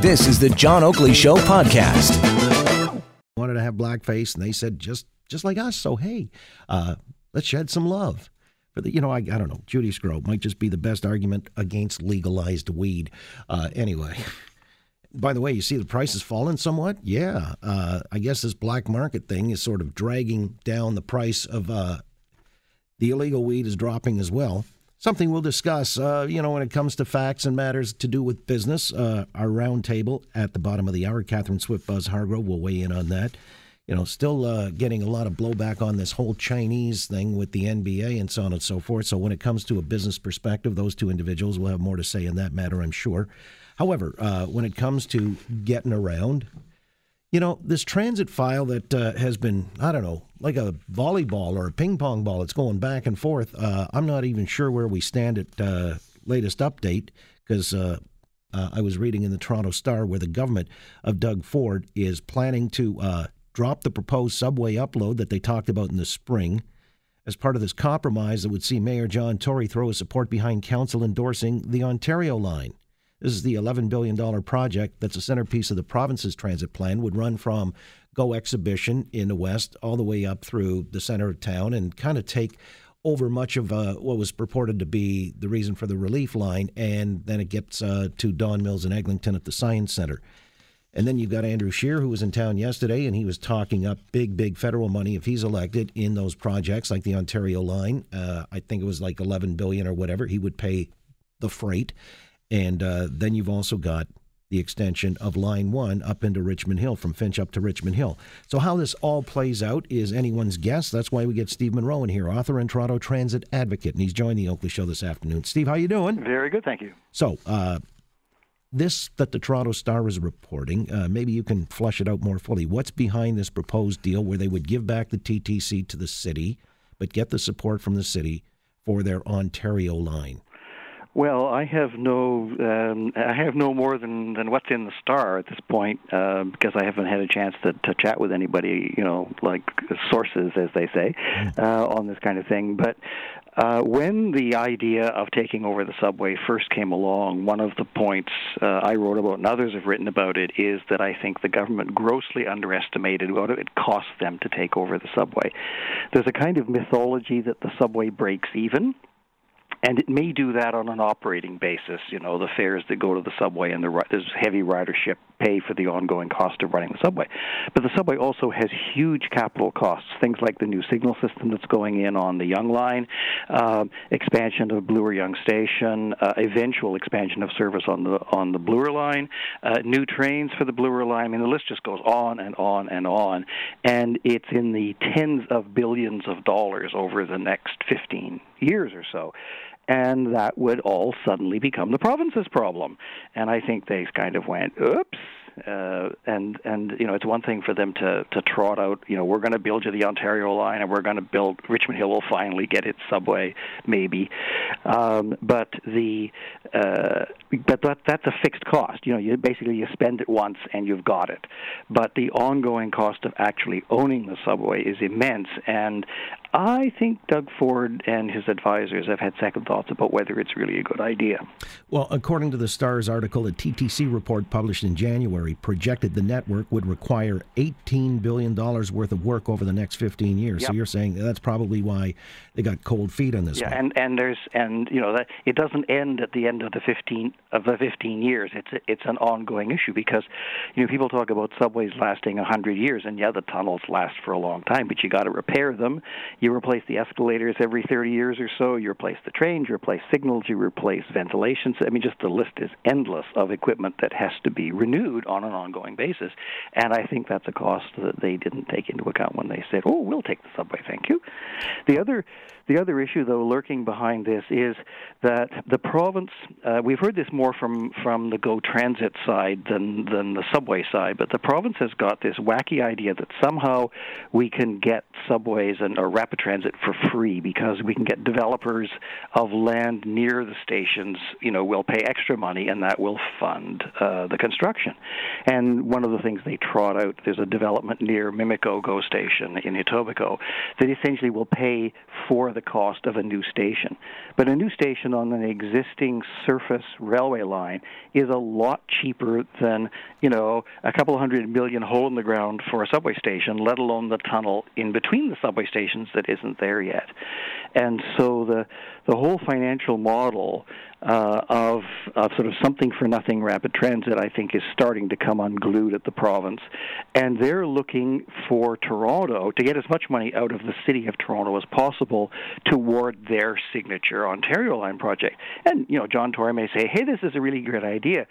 This is the John Oakley Show podcast. Wanted to have blackface, and they said just just like us. So hey, uh, let's shed some love. For the, you know, I, I don't know. Judy Sgro might just be the best argument against legalized weed. Uh, anyway. By the way, you see the price has fallen somewhat. Yeah, uh, I guess this black market thing is sort of dragging down the price of uh, the illegal weed is dropping as well. Something we'll discuss, uh, you know, when it comes to facts and matters to do with business. Uh, our roundtable at the bottom of the hour, Catherine Swift Buzz Hargrove will weigh in on that. You know, still uh, getting a lot of blowback on this whole Chinese thing with the NBA and so on and so forth. So when it comes to a business perspective, those two individuals will have more to say in that matter, I'm sure. However, uh, when it comes to getting around, you know, this transit file that uh, has been, I don't know, like a volleyball or a ping pong ball, it's going back and forth. Uh, I'm not even sure where we stand at uh, latest update because uh, uh, I was reading in the Toronto Star where the government of Doug Ford is planning to uh, drop the proposed subway upload that they talked about in the spring. As part of this compromise that would see Mayor John Tory throw his support behind council endorsing the Ontario line. This is the $11 billion project that's a centerpiece of the province's transit plan, would run from Go Exhibition in the west all the way up through the center of town and kind of take over much of uh, what was purported to be the reason for the relief line. And then it gets uh, to Don Mills and Eglinton at the Science Center. And then you've got Andrew Scheer, who was in town yesterday, and he was talking up big, big federal money if he's elected in those projects like the Ontario line. Uh, I think it was like 11 billion or whatever. He would pay the freight. And uh, then you've also got the extension of Line 1 up into Richmond Hill, from Finch up to Richmond Hill. So, how this all plays out is anyone's guess. That's why we get Steve Munro in here, author and Toronto Transit advocate. And he's joined the Oakley Show this afternoon. Steve, how you doing? Very good, thank you. So, uh, this that the Toronto Star is reporting, uh, maybe you can flush it out more fully. What's behind this proposed deal where they would give back the TTC to the city, but get the support from the city for their Ontario line? Well, I have no, um, I have no more than, than what's in the star at this point uh, because I haven't had a chance to, to chat with anybody, you know, like sources, as they say, uh, on this kind of thing. But uh, when the idea of taking over the subway first came along, one of the points uh, I wrote about and others have written about it is that I think the government grossly underestimated what it cost them to take over the subway. There's a kind of mythology that the subway breaks even and it may do that on an operating basis. You know, the fares that go to the subway and the there's heavy ridership pay for the ongoing cost of running the subway. But the subway also has huge capital costs, things like the new signal system that's going in on the Yonge line, uh, expansion of Bloor Yonge Station, uh, eventual expansion of service on the on the Bloor line, uh, new trains for the Bloor line. I mean, the list just goes on and on and on, and it's in the tens of billions of dollars over the next 15 years or so and that would all suddenly become the province's problem. And I think they kind of went, oops, uh, and and you know it's one thing for them to to trot out you know we're going to build you the Ontario line and we're going to build Richmond Hill will finally get its subway maybe. Um, but the uh, but that that's a fixed cost. You know you basically you spend it once and you've got it. But the ongoing cost of actually owning the subway is immense and I think Doug Ford and his advisors have had second thoughts about whether it's really a good idea. Well, according to the Stars article, a TTC report published in January projected the network would require $18 billion worth of work over the next 15 years. Yep. So you're saying that's probably why they got cold feet on this yeah, one. and and there's and you know that it doesn't end at the end of the 15 of the 15 years. It's it's an ongoing issue because you know people talk about subways lasting 100 years, and yeah, the tunnels last for a long time, but you got to repair them. You replace the escalators every 30 years or so. You replace the trains. You replace signals. You replace ventilation. I mean, just the list is endless of equipment that has to be renewed on an ongoing basis. And I think that's a cost that they didn't take into account when they said, "Oh, we'll take the subway, thank you." The other the other issue, though, lurking behind this is that the province. Uh, we've heard this more from from the Go Transit side than than the subway side, but the province has got this wacky idea that somehow we can get subways and or rapid transit for free because we can get developers of land near the stations. You know, will pay extra money, and that will fund uh, the construction. And one of the things they trot out, there's a development near Mimico GO station in Etobicoke that essentially will pay for the cost of a new station. But a new station on an existing surface railway line is a lot cheaper than you know a couple hundred million hole in the ground for a subway station, let alone the tunnel in between the subway stations that isn't there yet. And so the the whole financial model uh, of of sort of something for nothing rapid transit, I think, is starting to come unglued at the province, and they're looking for Toronto to get as much money out of the city of Toronto as possible toward their signature Ontario Line project. And you know, John Tory may say, "Hey, this is a really great idea."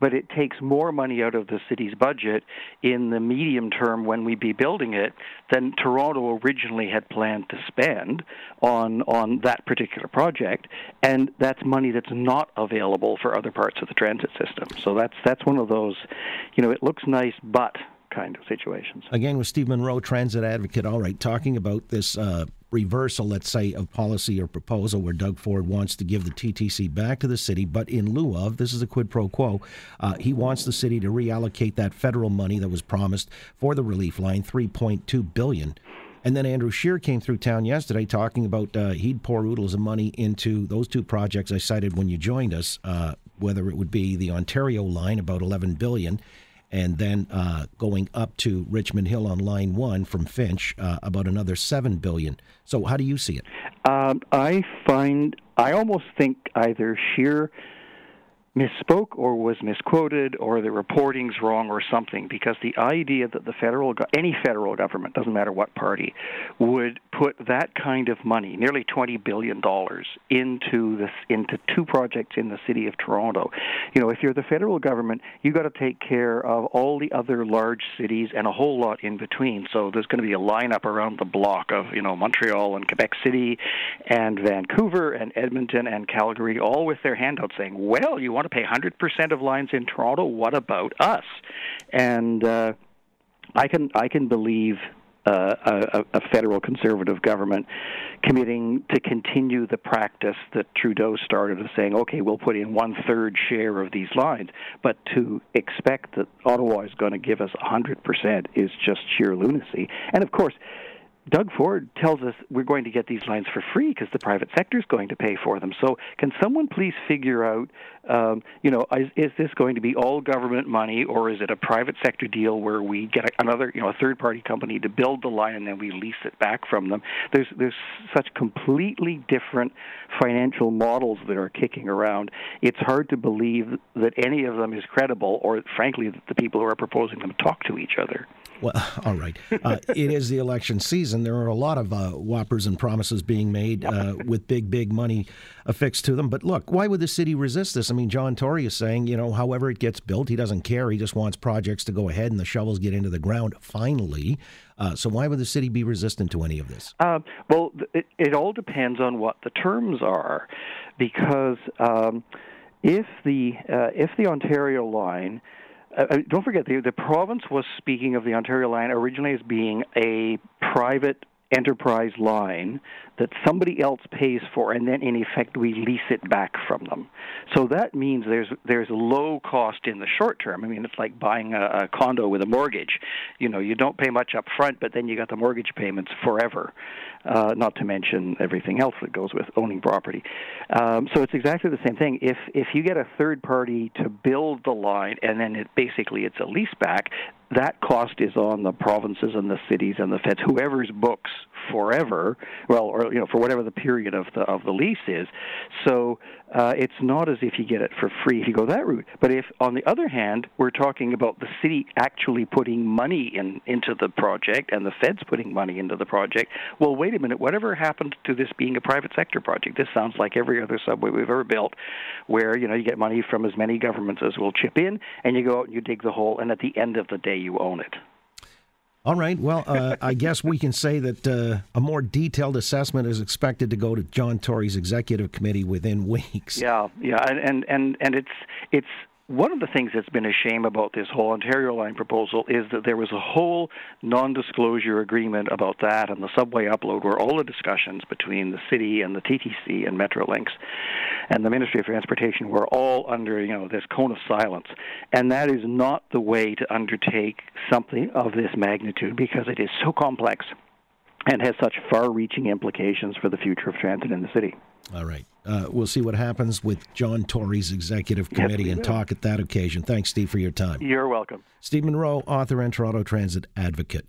but it takes more money out of the city's budget in the medium term when we be building it than Toronto originally had planned to spend on on that particular project, and that's money that's not available for other parts of the transit system. So that's that's one of those, you know, it looks nice, but kind of situations. Again, with Steve Munro, transit advocate. All right, talking about this uh, reversal, let's say, of policy or proposal where Doug Ford wants to give the TTC back to the city, but in lieu of this is a quid pro quo. Uh, he wants the city to reallocate that federal money that was promised for the relief line, three point two billion. And then Andrew Scheer came through town yesterday talking about uh, he'd pour oodles of money into those two projects I cited when you joined us, uh, whether it would be the Ontario line, about 11 billion, and then uh, going up to Richmond Hill on Line One from Finch, uh, about another seven billion. So, how do you see it? Um, I find I almost think either Scheer misspoke or was misquoted or the reporting's wrong or something because the idea that the federal any federal government doesn't matter what party would put that kind of money nearly 20 billion dollars into this into two projects in the city of Toronto. You know if you're the federal government you got to take care of all the other large cities and a whole lot in between. So there's going to be a lineup around the block of you know Montreal and Quebec City and Vancouver and Edmonton and Calgary all with their handouts saying well you want to pay 100% of lines in Toronto. What about us? And uh, I can I can believe uh, a, a, federal conservative government committing to continue the practice that Trudeau started of saying, okay, we'll put in one third share of these lines, but to expect that Ottawa is going to give us 100% is just sheer lunacy. And of course, Doug Ford tells us we're going to get these lines for free because the private sector is going to pay for them. So, can someone please figure out, um, you know, is, is, this going to be all government money or is it a private sector deal where we get another, you know, a third party company to build the line and then we lease it back from them? There's there's such completely different financial models that are kicking around. It's hard to believe that any of them is credible, or frankly, that the people who are proposing them talk to each other. Well, all right. Uh, it is the election season. There are a lot of uh, whoppers and promises being made uh, with big, big money affixed to them. But look, why would the city resist this? I mean, John Tory is saying, you know, however it gets built, he doesn't care. He just wants projects to go ahead and the shovels get into the ground finally. Uh, so why would the city be resistant to any of this? Uh, well, it, it, all depends on what the terms are, because um, if the uh, if the Ontario line uh, uh, don't forget the the province was speaking of the Ontario line originally as being a private enterprise line that somebody else pays for, and then in effect we lease it back from them. So that means there's there's low cost in the short term. I mean, it's like buying a, a condo with a mortgage. You know, you don't pay much up front, but then you got the mortgage payments forever. Uh, not to mention everything else that goes with owning property. Um, so it's exactly the same thing. If if you get a third party to build the line, and then it basically it's a lease back, that cost is on the provinces and the cities and the feds, whoever's books forever. Well, or you know, for whatever the period of the of the lease is. So uh, it's not as if you get it for free if you go that route. But if, on the other hand, we're talking about the city actually putting money in into the project and the feds putting money into the project, well, wait a minute. Whatever happened to this being a private sector project? This sounds like every other subway we've ever built, where you know you get money from as many governments as will chip in, and you go out and you dig the hole, and at the end of the day, you own it. All right. Well, uh, I guess we can say that uh, a more detailed assessment is expected to go to John Tory's executive committee within weeks. Yeah, yeah, and and and, it's it's one of the things that's been a shame about this whole Ontario line proposal is that there was a whole non disclosure agreement about that and the subway upload where all the discussions between the city and the TTC and Metrolinx and the Ministry of Transportation were all under, you know, this cone of silence. And that is not the way to undertake something of this magnitude because it is so complex and has such far reaching implications for the future of transit in the city. All right. Uh, we'll see what happens with John Tory's executive committee yes, and talk at that occasion. Thanks, Steve, for your time. You're welcome. Steve Munro, author and Toronto Transit advocate.